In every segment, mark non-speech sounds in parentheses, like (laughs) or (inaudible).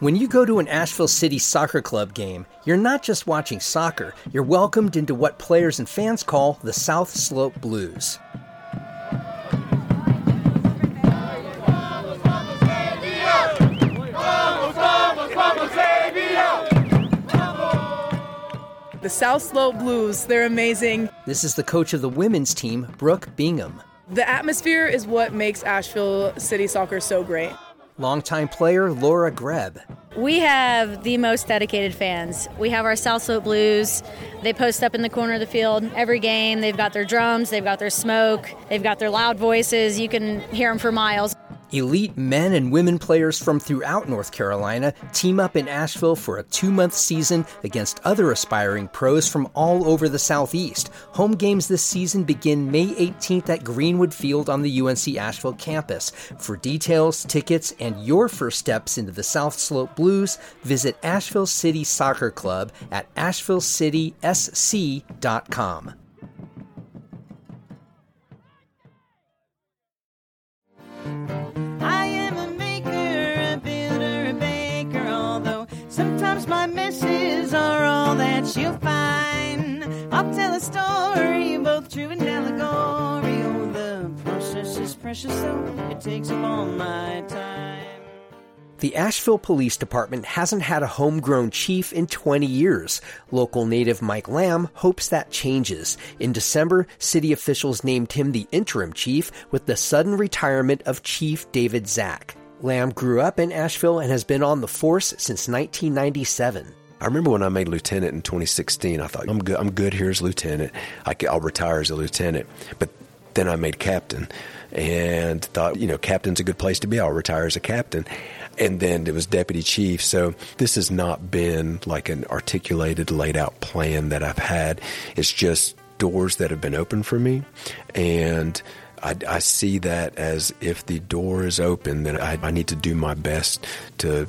When you go to an Asheville City Soccer Club game, you're not just watching soccer, you're welcomed into what players and fans call the South Slope Blues. The South Slope Blues, they're amazing. This is the coach of the women's team, Brooke Bingham. The atmosphere is what makes Asheville City Soccer so great. Longtime player Laura Greb. We have the most dedicated fans. We have our South Slope Blues. They post up in the corner of the field every game. They've got their drums, they've got their smoke, they've got their loud voices. You can hear them for miles. Elite men and women players from throughout North Carolina team up in Asheville for a two month season against other aspiring pros from all over the Southeast. Home games this season begin May 18th at Greenwood Field on the UNC Asheville campus. For details, tickets, and your first steps into the South Slope Blues, visit Asheville City Soccer Club at ashevillecitysc.com. you'll find. I'll tell a story, both true and allegory. Oh, the process is precious, it takes up all my time. The Asheville Police Department hasn't had a homegrown chief in 20 years. Local native Mike Lamb hopes that changes. In December, city officials named him the interim chief with the sudden retirement of Chief David Zack. Lamb grew up in Asheville and has been on the force since 1997. I remember when I made lieutenant in 2016. I thought I'm good. I'm good here as lieutenant. I, will retire as a lieutenant. But then I made captain, and thought, you know, captain's a good place to be. I'll retire as a captain and then it was deputy chief. So this has not been like an articulated, laid out plan that I've had. It's just doors that have been open for me, and I, I see that as if the door is open, then I, I need to do my best to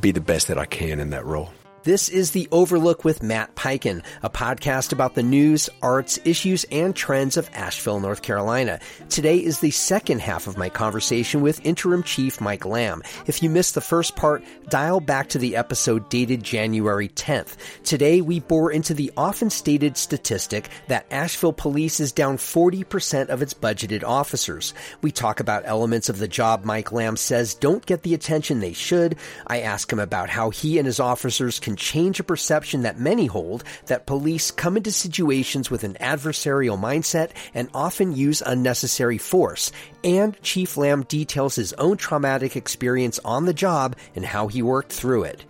be the best that I can in that role. This is The Overlook with Matt Peiken, a podcast about the news, arts, issues, and trends of Asheville, North Carolina. Today is the second half of my conversation with Interim Chief Mike Lamb. If you missed the first part, dial back to the episode dated January 10th. Today, we bore into the often stated statistic that Asheville Police is down 40% of its budgeted officers. We talk about elements of the job Mike Lamb says don't get the attention they should. I ask him about how he and his officers can change a perception that many hold that police come into situations with an adversarial mindset and often use unnecessary force. And Chief Lamb details his own traumatic experience on the job and how he worked through it.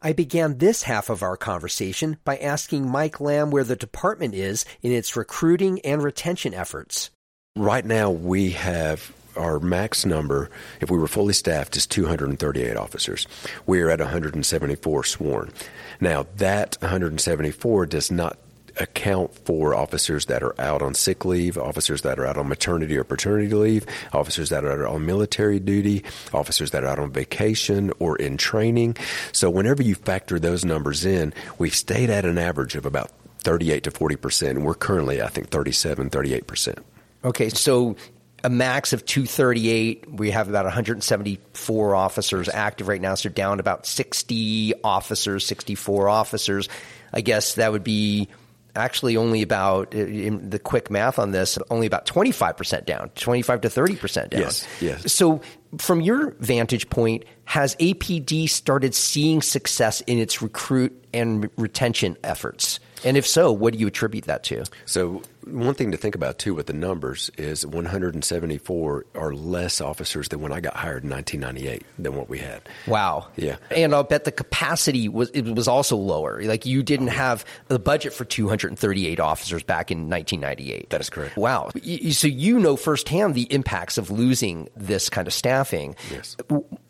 I began this half of our conversation by asking Mike Lamb where the department is in its recruiting and retention efforts. Right now, we have our max number, if we were fully staffed, is 238 officers. We are at 174 sworn. Now, that 174 does not account for officers that are out on sick leave, officers that are out on maternity or paternity leave, officers that are on military duty, officers that are out on vacation or in training. So whenever you factor those numbers in, we've stayed at an average of about 38 to 40 percent, and we're currently, I think, 37, 38 percent. Okay, so a max of 238. We have about 174 officers active right now, so down about 60 officers, 64 officers. I guess that would be actually only about uh, in the quick math on this only about 25% down 25 to 30% down yes yes so from your vantage point has apd started seeing success in its recruit and retention efforts and if so what do you attribute that to so one thing to think about too with the numbers is 174 are less officers than when I got hired in 1998 than what we had. Wow. Yeah. And I'll bet the capacity was it was also lower. Like you didn't have the budget for 238 officers back in 1998. That is correct. Wow. So you know firsthand the impacts of losing this kind of staffing. Yes.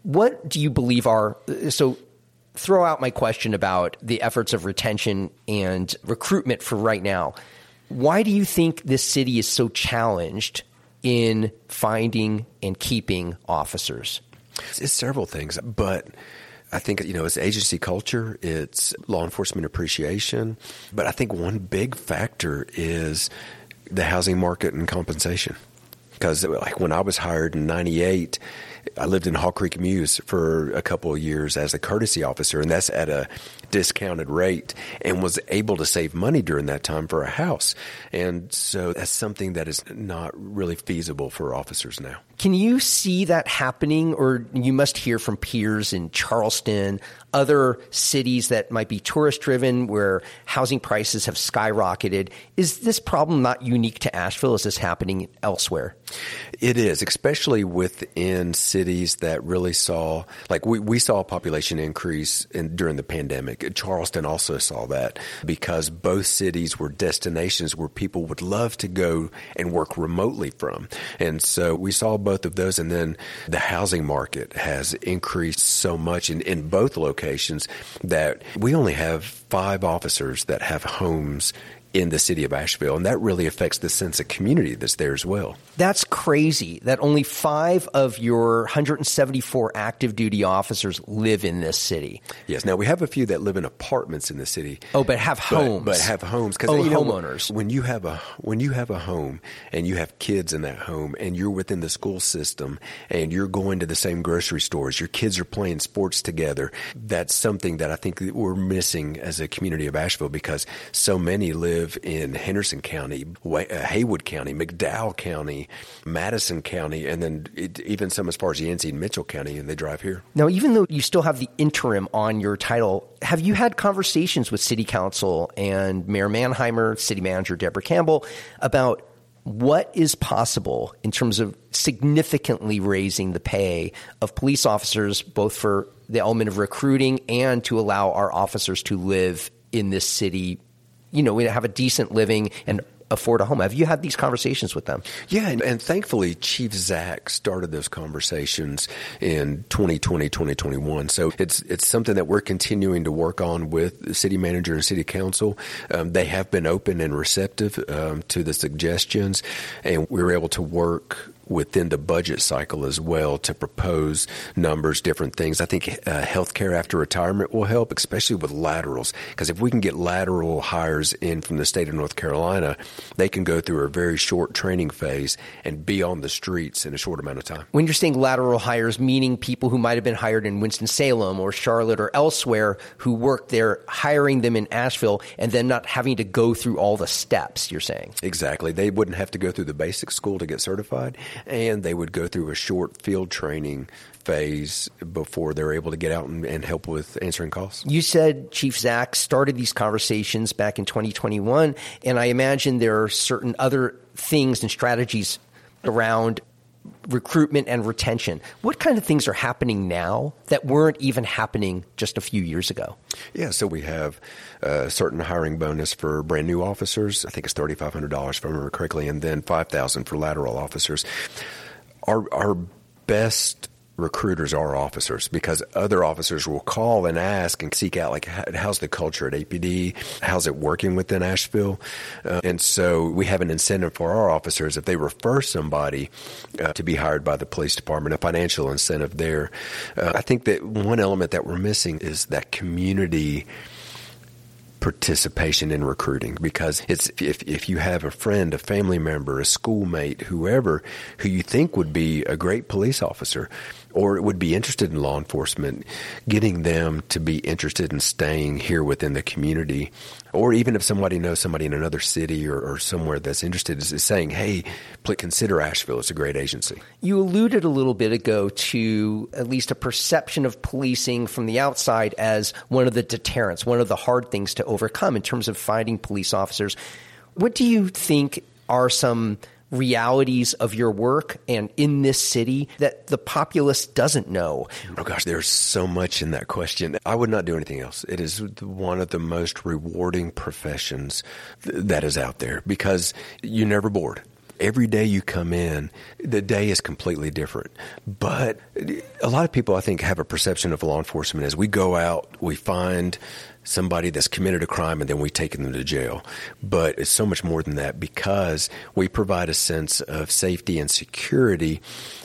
What do you believe are so throw out my question about the efforts of retention and recruitment for right now. Why do you think this city is so challenged in finding and keeping officers? It's several things, but I think you know it's agency culture, it's law enforcement appreciation, but I think one big factor is the housing market and compensation. Because like when I was hired in '98, I lived in Hall Creek Mews for a couple of years as a courtesy officer, and that's at a discounted rate, and was able to save money during that time for a house. And so that's something that is not really feasible for officers now. Can you see that happening, or you must hear from peers in Charleston, other cities that might be tourist driven where housing prices have skyrocketed? Is this problem not unique to Asheville? Is this happening elsewhere? It is, especially within cities that really saw, like we, we saw a population increase in, during the pandemic. Charleston also saw that because both cities were destinations where people would love to go and work remotely from. And so we saw both of those. And then the housing market has increased so much in, in both locations that we only have five officers that have homes in the city of Asheville, and that really affects the sense of community that's there as well. That's crazy that only five of your 174 active duty officers live in this city. Yes. Now we have a few that live in apartments in the city. Oh, but have homes. But, but have homes because oh, you know, homeowners. When you have a when you have a home and you have kids in that home and you're within the school system and you're going to the same grocery stores, your kids are playing sports together. That's something that I think that we're missing as a community of Asheville because so many live in Henderson County, uh, Haywood County, McDowell County, Madison County, and then it, even some as far as Yancey and Mitchell County, and they drive here. Now, even though you still have the interim on your title, have you had conversations with City Council and Mayor Manheimer, City Manager Debra Campbell about what is possible in terms of significantly raising the pay of police officers, both for the element of recruiting and to allow our officers to live in this city, you know, we have a decent living and afford a home. Have you had these conversations with them? Yeah, and, and, thankfully, Chief Zack started those conversations in 2020, 2021. So it's it's something that we're continuing to work on with the city manager and city council. Um, they have been open and receptive um, to the suggestions, and we were able to work within the budget cycle as well to propose numbers, different things. I think uh, healthcare after retirement will help, especially with laterals, because if we can get lateral hires in from the state of North Carolina, they can go through a very short training phase and be on the streets in a short amount of time. When you're saying lateral hires, meaning people who might have been hired in Winston-Salem or Charlotte or elsewhere who work there, hiring them in Asheville and then not having to go through all the steps, you're saying? Exactly. They wouldn't have to go through the basic school to get certified and they would go through a short field training phase before they're able to get out and, and, help with answering calls. You said Chief Zack started these conversations back in 2021, and I imagine there are certain other things and strategies around recruitment and retention. What kind of things are happening now that weren't even happening just a few years ago? Yeah, so we have a certain hiring bonus for brand new officers. I think it's thirty five hundred dollars if I remember correctly, and then five thousand for lateral officers. Our our best recruiters are officers because other officers will call and ask and seek out like how's the culture at APD how's it working within Asheville? Uh, and so we have an incentive for our officers if they refer somebody uh, to be hired by the police department a financial incentive there. Uh, I think that one element that we're missing is that community participation in recruiting because it's if if you have a friend, a family member, a schoolmate, whoever who you think would be a great police officer or would be interested in law enforcement, getting them to be interested in staying here within the community or even if somebody knows somebody in another city or, or somewhere that's interested, is, is saying, hey, please consider Asheville. It's a great agency. You alluded a little bit ago to at least a perception of policing from the outside as one of the deterrents, one of the hard things to overcome in terms of finding police officers. What do you think are some realities of your work and in this city that the populace doesn't know? Oh gosh, there's so much in that question. I would not do anything else. It is one of the most rewarding professions th- that is out there because you're never bored every day you come in, the day is completely different. But a lot of people, I think, have a perception of law enforcement as we go out, we find somebody that's committed a crime and then we take them to jail. But it's so much more than that because we provide a sense of safety and security,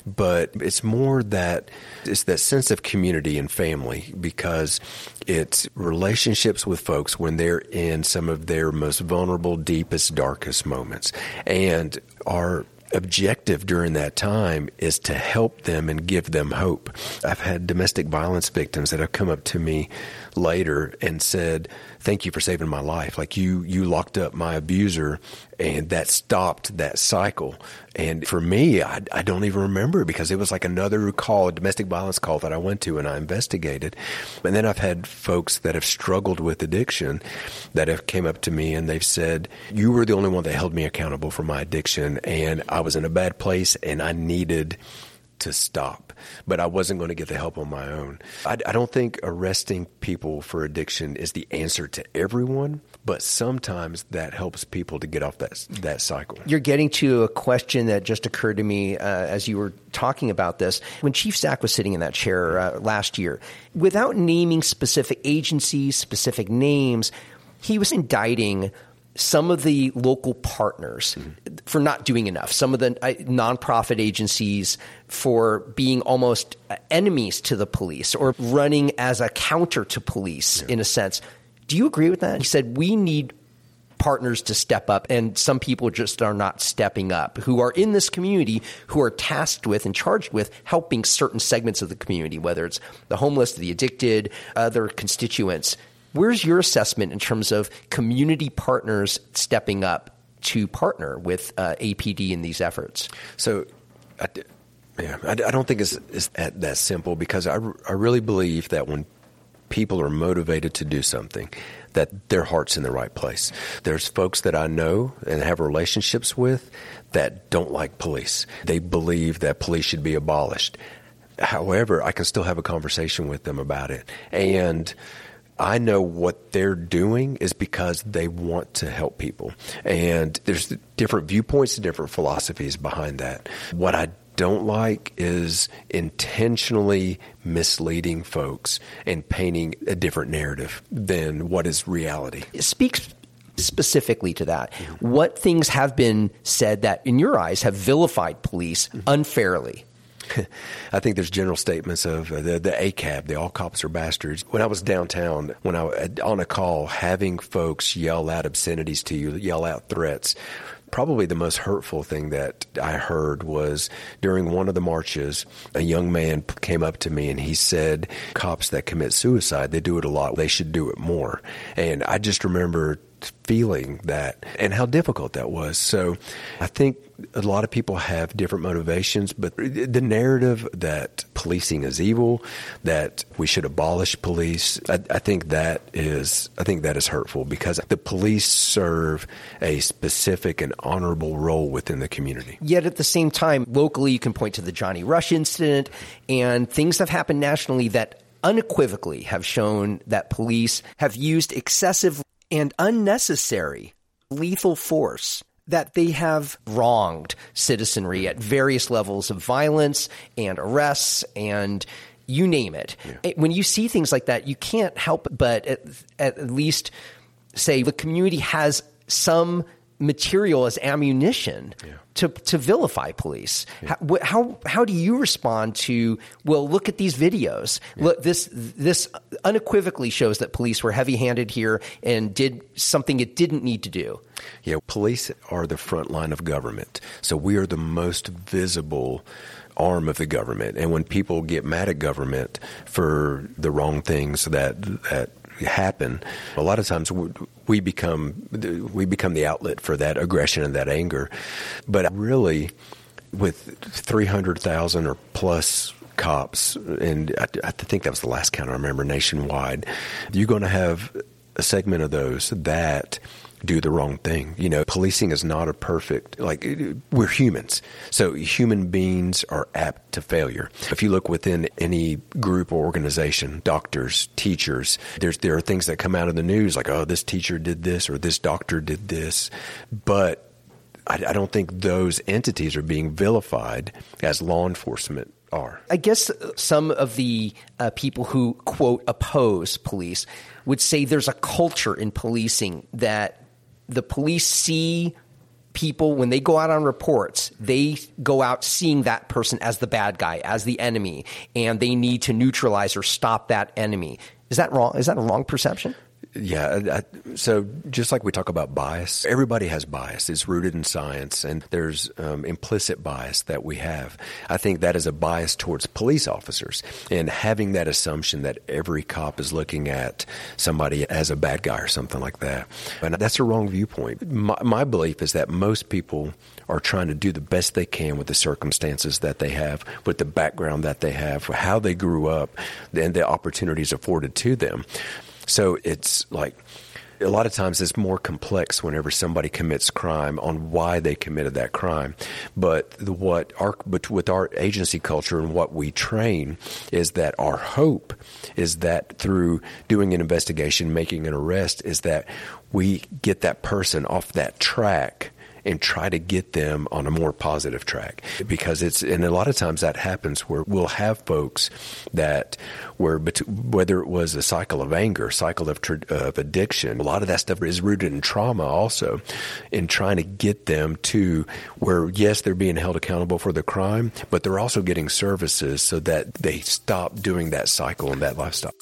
but it's more that it's that sense of community and family because it's relationships with folks when they're in some of their most vulnerable, deepest, darkest moments. And our objective during that time is to help them and give them hope. I've had domestic violence victims that have come up to me later and said, "Thank you for saving my life. Like you you locked up my abuser and that stopped that cycle." And for me, I, I don't even remember because it was like another call, a domestic violence call that I went to and I investigated. And then I've had folks that have struggled with addiction that have came up to me and they've said, "You were the only one that held me accountable for my addiction and I was in a bad place and I needed to stop, but I wasn't going to get the help on my own. I, I, don't think arresting people for addiction is the answer to everyone, but sometimes that helps people to get off that that cycle. You're getting to a question that just occurred to me uh, as you were talking about this. When Chief Zack was sitting in that chair uh, last year, without naming specific agencies, specific names, he was indicting some of the local partners mm-hmm. for not doing enough, some of the uh, nonprofit agencies for being almost enemies to the police or running as a counter to police yeah. in a sense. Do you agree with that? He said, We need partners to step up, and some people just are not stepping up who are in this community who are tasked with and charged with helping certain segments of the community, whether it's the homeless, the addicted, other constituents. Where's your assessment in terms of community partners stepping up to partner with uh, APD in these efforts? So, I, yeah, I, I, don't think it's, it's that simple because I, I really believe that when people are motivated to do something, that their heart's in the right place. There's folks that I know and have relationships with that don't like police. They believe that police should be abolished. However, I can still have a conversation with them about it. And I know what they're doing is because they want to help people. And there's different viewpoints and different philosophies behind that. What I don't like is intentionally misleading folks and painting a different narrative than what is reality. Speak specifically to that. What things have been said that, in your eyes, have vilified police unfairly? (laughs) I think there's general statements of uh, the, the ACAB, the all cops are bastards. When I was downtown, when I on a call, having folks yell out obscenities to you, yell out threats. Probably the most hurtful thing that I heard was during one of the marches, a young man came up to me and he said, Cops that commit suicide, they do it a lot. They should do it more. And I just remember feeling that and how difficult that was. So I think a lot of people have different motivations, but the narrative that policing is evil, that we should abolish police, I, I think that is I think that is hurtful because the police serve a specific and honorable role within the community. Yet at the same time, locally you can point to the Johnnie Rush incident and things have happened nationally that unequivocally have shown that police have used excessive and unnecessary lethal force that they have wronged citizenry at various levels of violence and arrests and you name it. Yeah. When you see things like that, you can't help but at, at least say the community has some material as ammunition yeah. to, to vilify police. Yeah. How, how, how do you respond to? Well, look at these videos. Yeah. Look, this this unequivocally shows that police were heavy handed here and did something it didn't need to do. Yeah, police are the front line of government, so we are the most visible arm of the government. And when people get mad at government for the wrong things that that happen, a lot of times we become we become the outlet for that aggression and that anger. But really, with three hundred thousand or plus cops, and I, I, think that was the last count I remember nationwide, you're going to have a segment of those that do the wrong thing. You know, policing is not a perfect, like, we're humans. So human beings are apt to failure. If you look within any group or organization, doctors, teachers, there's, there are things that come out of the news like, oh, this teacher did this or this doctor did this. But I, I don't think those entities are being vilified as law enforcement are. I guess some of the uh, people who, quote, oppose police would say there's a culture in policing that the police see people when they go out on reports they go out seeing that person as the bad guy as the enemy and they need to neutralize or stop that enemy. Is that wrong? Is that a wrong perception Yeah. I, I, so just like we talk about bias, everybody has bias. It's rooted in science, and there's um, implicit bias that we have. I think that is a bias towards police officers, and having that assumption that every cop is looking at somebody as a bad guy or something like that, and that's a wrong viewpoint. My, my belief is that most people are trying to do the best they can with the circumstances that they have, with the background that they have, how they grew up, and the opportunities afforded to them. So it's like a lot of times it's more complex whenever somebody commits crime on why they committed that crime. But the, what our but with our agency culture and what we train is that our hope is that through doing an investigation, making an arrest, is that we get that person off that track and try to get them on a more positive track because it's and a lot of times that happens where we'll have folks that were whether it was a cycle of anger, cycle of, of addiction, a lot of that stuff is rooted in trauma also in trying to get them to where yes they're being held accountable for the crime, but they're also getting services so that they stop doing that cycle and that lifestyle.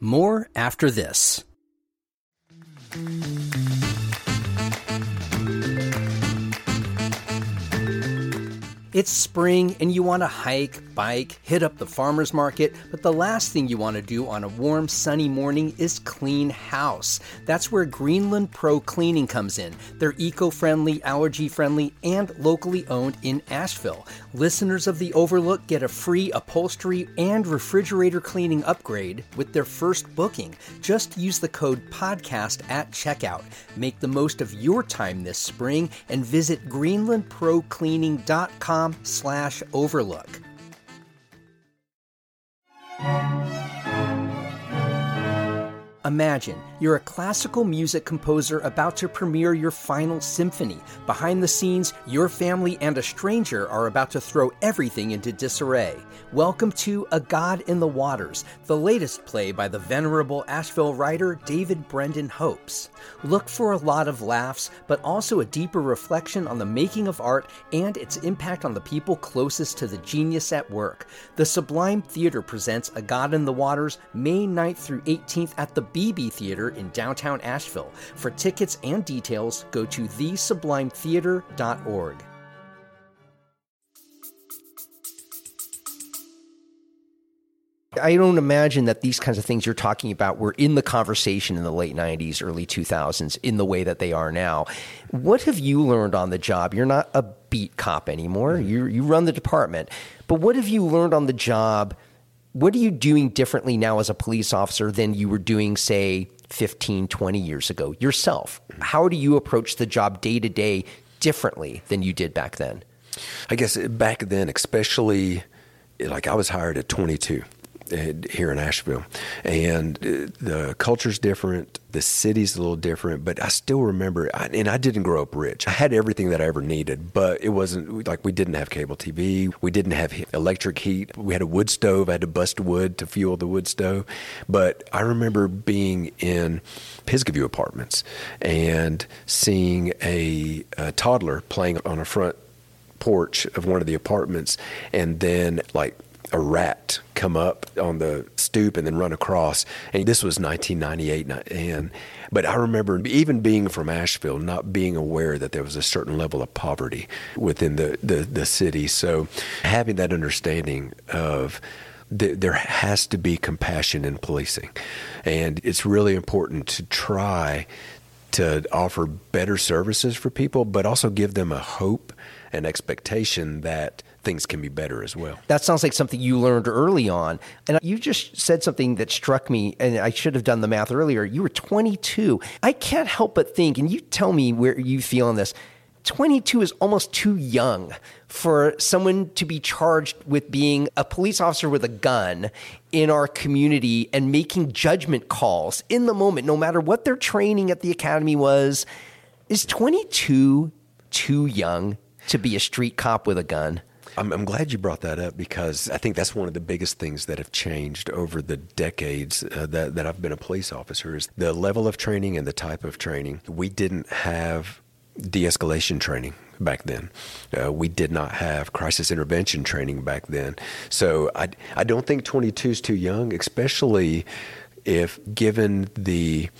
More after this. It's spring and you want to hike, bike, hit up the farmer's market, but the last thing you want to do on a warm, sunny morning is clean house. That's where Greenland Pro Cleaning comes in. They're eco friendly, allergy friendly, and locally owned in Asheville. Listeners of The Overlook get a free upholstery and refrigerator cleaning upgrade with their first booking. Just use the code PODCAST at checkout. Make the most of your time this spring and visit greenlandprocleaning.com slash overlook. Música Imagine you're a classical music composer about to premiere your final symphony. Behind the scenes, your family and a stranger are about to throw everything into disarray. Welcome to A God in the Waters, the latest play by the venerable Asheville writer David Brendan Hopes. Look for a lot of laughs, but also a deeper reflection on the making of art and its impact on the people closest to the genius at work. The Sublime Theater presents A God in the Waters May 9th through 18th at the BeBe Theater in downtown Asheville. For tickets and details, go to thesublimetheater.org. I don't imagine that these kinds of things you're talking about were in the conversation in the late 90s, early 2000s in the way that they are now. What have you learned on the job? You're not a beat cop anymore. Mm-hmm. You you run the department. But what have you learned on the job? What are you doing differently now as a police officer than you were doing say 15, 20 years ago yourself? How do you approach the job day to day differently than you did back then? I guess back then, especially like I was hired at 22 here in Asheville, and uh, the culture's different, the city's a little different, but I still remember. And I didn't grow up rich. I had everything that I ever needed, but it wasn't like we didn't have cable TV, we didn't have electric heat. We had a wood stove. I had to bust wood to fuel the wood stove. But I remember being in Pisgah apartments and seeing a, a toddler playing on a front porch of one of the apartments, and then like a rat come up on the stoop and then run across. And this was 1998, and but I remember even being from Asheville, not being aware that there was a certain level of poverty within the the, the city. So having that understanding of there has to be compassion in policing, and it's really important to try to offer better services for people, but also give them a hope and expectation that things can be better as well. That sounds like something you learned early on. And you just said something that struck me, and I should have done the math earlier. You were 22. I can't help but think, and you tell me where you feel on this 22 is almost too young for someone to be charged with being a police officer with a gun in our community and making judgment calls in the moment, no matter what their training at the academy was. Is 22 too young to be a street cop with a gun? I'm, I'm, glad you brought that up because I think that's one of the biggest things that have changed over the decades uh, that, that I've been a police officer is the level of training and the type of training. We didn't have de escalation training back then. Uh, we did not have crisis intervention training back then. So I, I don't think 22 is too young, especially if given the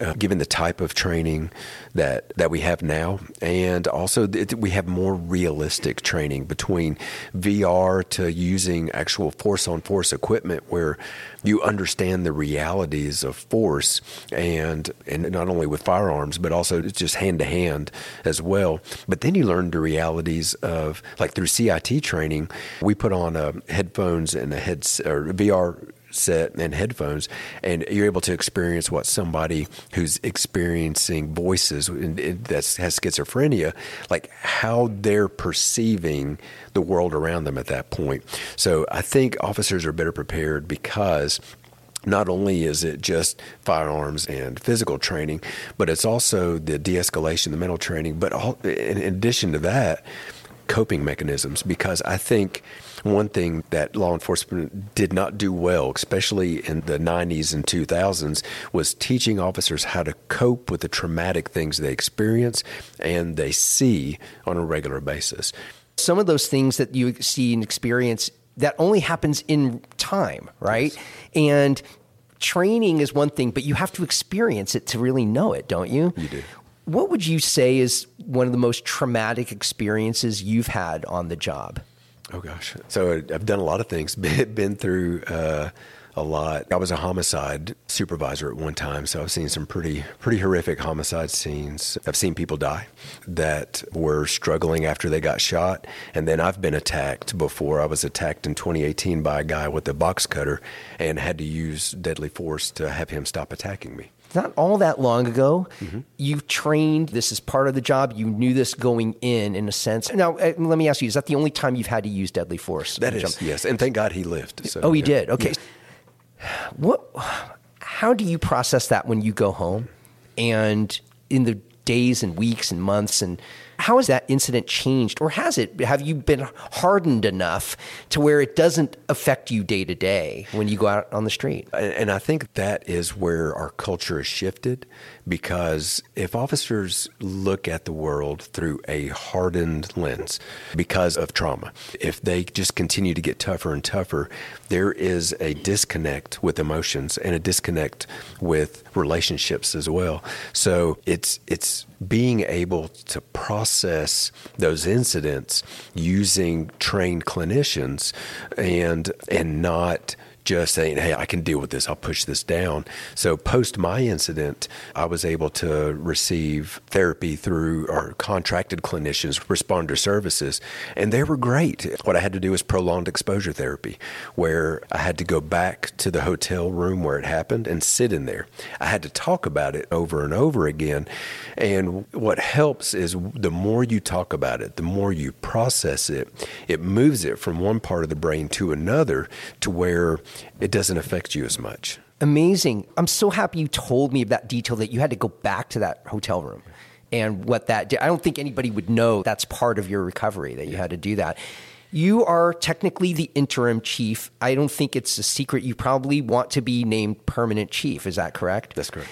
uh, given the type of training that that we have now, and also th- we have more realistic training between VR to using actual force on force equipment, where you understand the realities of force, and and not only with firearms, but also just hand to hand as well. But then you learn the realities of like through CIT training, we put on uh, headphones and a head or VR set and headphones, and you're able to experience what somebody who's experiencing voices that has schizophrenia, like how they're perceiving the world around them at that point. So I think officers are better prepared because not only is it just firearms and physical training, but it's also the de escalation, the mental training, but all, in addition to that, coping mechanisms. Because I think one thing that law enforcement did not do well, especially in the 90s and 2000s, was teaching officers how to cope with the traumatic things they experience and they see on a regular basis. Some of those things that you see and experience that only happens in time, right? And training is one thing, but you have to experience it to really know it, don't you? You do. What would you say is one of the most traumatic experiences you've had on the job? Oh gosh. So I've done a lot of things. (laughs) Been, through uh, a lot. I was a homicide supervisor at one time, so I've seen some pretty pretty horrific homicide scenes. I've seen people die that were struggling after they got shot, and then I've been attacked before. I was attacked in 2018 by a guy with a box cutter and had to use deadly force to have him stop attacking me not all that long ago. Mm-hmm. You trained. This is part of the job. You knew this going in, in a sense. Now, uh, let me ask you: Is that the only time you've had to use deadly force? That is, jump? yes. And thank God he lived. So, oh, he yeah. did. Okay. What? How do you process that when you go home, and in the days and weeks and months and how has that incident changed, or has it? Have you been hardened enough to where it doesn't affect you day to day when you go out on the street? And I think that is where our culture has shifted because if officers look at the world through a hardened lens because of trauma, if they just continue to get tougher and tougher, there is a disconnect with emotions and a disconnect with relationships as well. So it's it's being able to process those incidents using trained clinicians and and not just saying, hey, I can deal with this, I'll push this down. So, post my incident, I was able to receive therapy through our contracted clinicians, responder services, and they were great. What I had to do was prolonged exposure therapy, where I had to go back to the hotel room where it happened and sit in there. I had to talk about it over and over again. And what helps is the more you talk about it, the more you process it, it moves it from one part of the brain to another to where it doesn't affect you as much. Amazing. I'm so happy you told me that detail that you had to go back to that hotel room and what that did. I don't think anybody would know that's part of your recovery that you had to do that. You are technically the interim chief. I don't think it's a secret. You probably want to be named permanent chief. Is that correct? That's correct.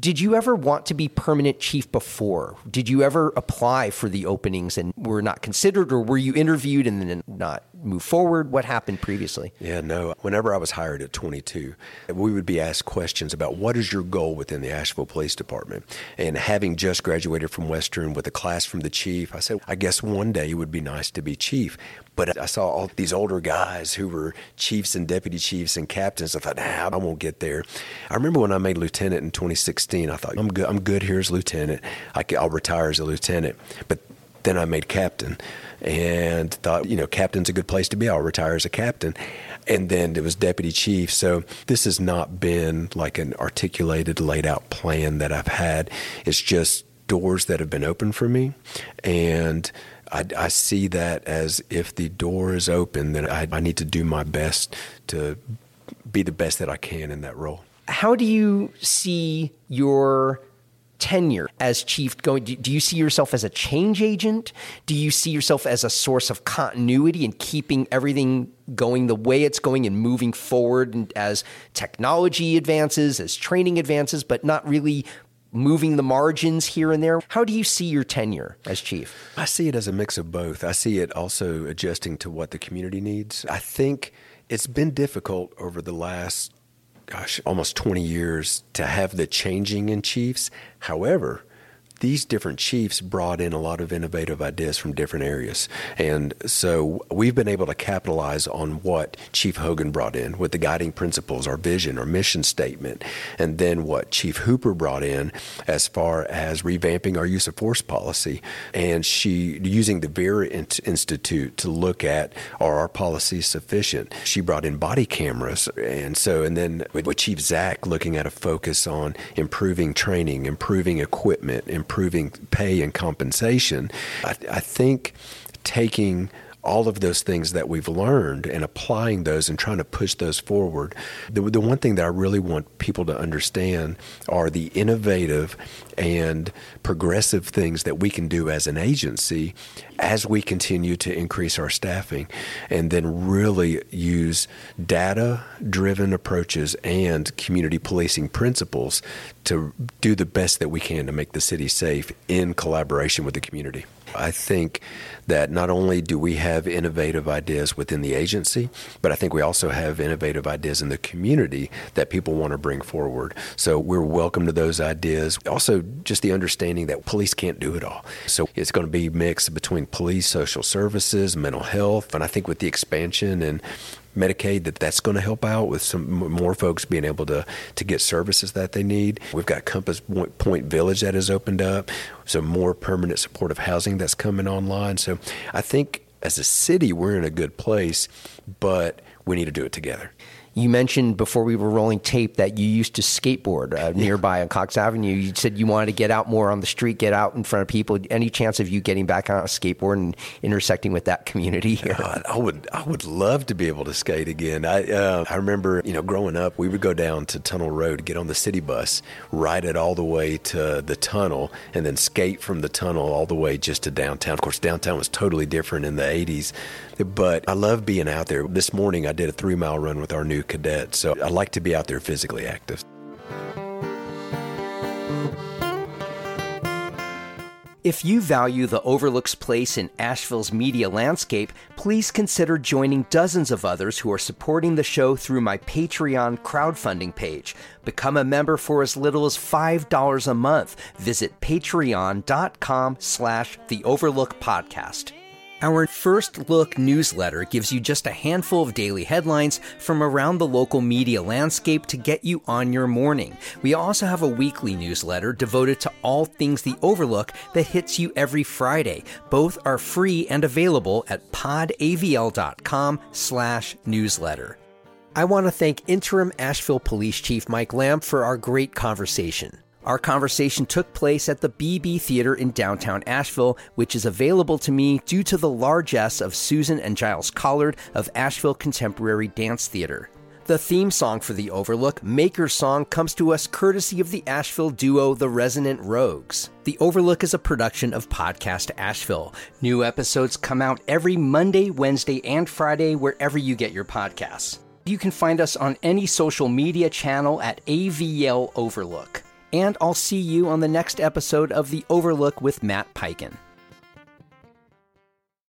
Did you ever want to be permanent chief before? Did you ever apply for the openings and were not considered, or were you interviewed and then not move forward? What happened previously? Yeah, no. Whenever I was hired at 22, we would be asked questions about what is your goal within the Asheville Police Department. And having just graduated from Western with a class from the chief, I said, I guess one day it would be nice to be chief. But I saw all these older guys who were chiefs and deputy chiefs and captains. I thought, nah, I won't get there. I remember when I made lieutenant in 2016, I thought, I'm good, I'm good here as lieutenant. I will retire as a lieutenant. But then I made captain and thought, you know, captain's a good place to be. I'll retire as a captain. And then it was deputy chief. So this has not been like an articulated, laid out plan that I've had. It's just doors that have been open for me. And I, I see that as if the door is open, then I, I need to do my best to be the best that I can in that role. How do you see your tenure as chief going do you see yourself as a change agent do you see yourself as a source of continuity and keeping everything going the way it's going and moving forward and as technology advances as training advances but not really moving the margins here and there. How do you see your tenure as chief? I see it as a mix of both. I see it also adjusting to what the community needs. I think it's been difficult over the last, gosh, almost 20 years to have the changing in chiefs. However, these different chiefs brought in a lot of innovative ideas from different areas. And so we've been able to capitalize on what Chief Hogan brought in with the guiding principles, our vision, our mission statement, and then what Chief Hooper brought in as far as revamping our use of force policy. And she, using the Vera Institute to look at are our policies sufficient? She brought in body cameras. And so, and then with Chief Zack looking at a focus on improving training, improving equipment, improving improving pay and compensation. I, I think taking all of those things that we've learned and applying those and trying to push those forward. The, the one thing that I really want people to understand are the innovative and progressive things that we can do as an agency as we continue to increase our staffing and then really use data driven approaches and community policing principles to do the best that we can to make the city safe in collaboration with the community. I think that not only do we have innovative ideas within the agency, but I think we also have innovative ideas in the community that people want to bring forward. So we're welcome to those ideas. Also, just the understanding that police can't do it all. So it's going to be mixed between police, social services, mental health, and I think with the expansion and Medicaid that that's going to help out with some more folks being able to to get services that they need. We've got Compass Point Village that has opened up, some more permanent supportive housing that's coming online. So I think as a city we're in a good place, but we need to do it together. You mentioned before we were rolling tape that you used to skateboard uh, nearby on Coxe Avenue. You said you wanted to get out more on the street, get out in front of people. Any chance of you getting back on a skateboard and intersecting with that community here? Uh, I would, I would love to be able to skate again. I, uh, I remember, you know, growing up, we would go down to Tunnel Road, get on the city bus, ride it all the way to the tunnel, and then skate from the tunnel all the way just to downtown. Of course, downtown was totally different in the '80s, but I love being out there. This morning, I did a three mile run with our new cadet, so I like to be out there physically active. If you value the Overlook's place in Asheville's media landscape, please consider joining dozens of others who are supporting the show through my Patreon crowdfunding page. Become a member for as little as $5 a month. Visit patreon.com slash the Overlook Podcast. Our first look newsletter gives you just a handful of daily headlines from around the local media landscape to get you on your morning. We also have a weekly newsletter devoted to all things the Overlook that hits you every Friday. Both are free and available at podavl.com slash newsletter. I want to thank interim Asheville Police Chief Mike Lamb for our great conversation. Our conversation took place at the BeBe Theater in downtown Asheville, which is available to me due to the largesse of Susan and Giles Collard of Asheville Contemporary Dance Theater. The theme song for The Overlook, Maker's Song, comes to us courtesy of the Asheville duo The Resonant Rogues. The Overlook is a production of Podcast Asheville. New episodes come out every Monday, Wednesday, and Friday wherever you get your podcasts. You can find us on any social media channel at AVL Overlook and I'll see you on the next episode of The Overlook with Matt Peiken.